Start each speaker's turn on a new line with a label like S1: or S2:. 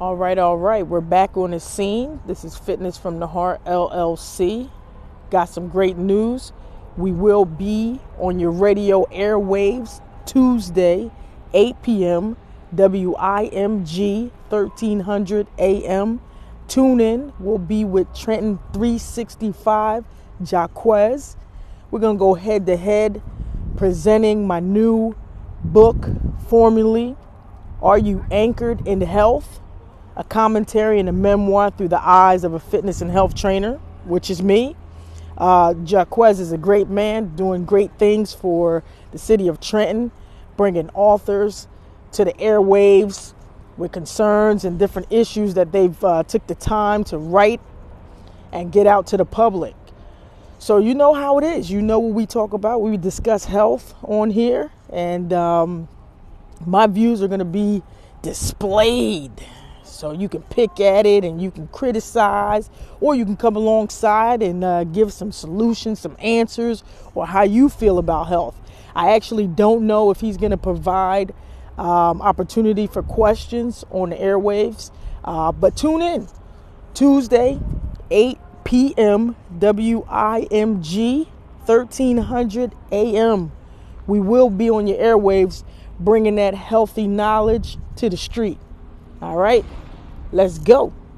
S1: All right, all right. We're back on the scene. This is Fitness from the Heart LLC. Got some great news. We will be on your radio airwaves Tuesday, 8 p.m. WIMG 1300 AM. Tune in. We'll be with Trenton 365 Jaquez. We're going to go head to head presenting my new book, Formulae Are You Anchored in Health? A commentary and a memoir through the eyes of a fitness and health trainer, which is me. Uh, Jaquez is a great man doing great things for the city of Trenton, bringing authors to the airwaves with concerns and different issues that they've uh, took the time to write and get out to the public. So you know how it is. You know what we talk about. We discuss health on here, and um, my views are going to be displayed. So you can pick at it and you can criticize, or you can come alongside and uh, give some solutions, some answers, or how you feel about health. I actually don't know if he's going to provide um, opportunity for questions on the airwaves, uh, but tune in Tuesday, 8 p.m. WIMG 1300 AM. We will be on your airwaves bringing that healthy knowledge to the street. All right, let's go.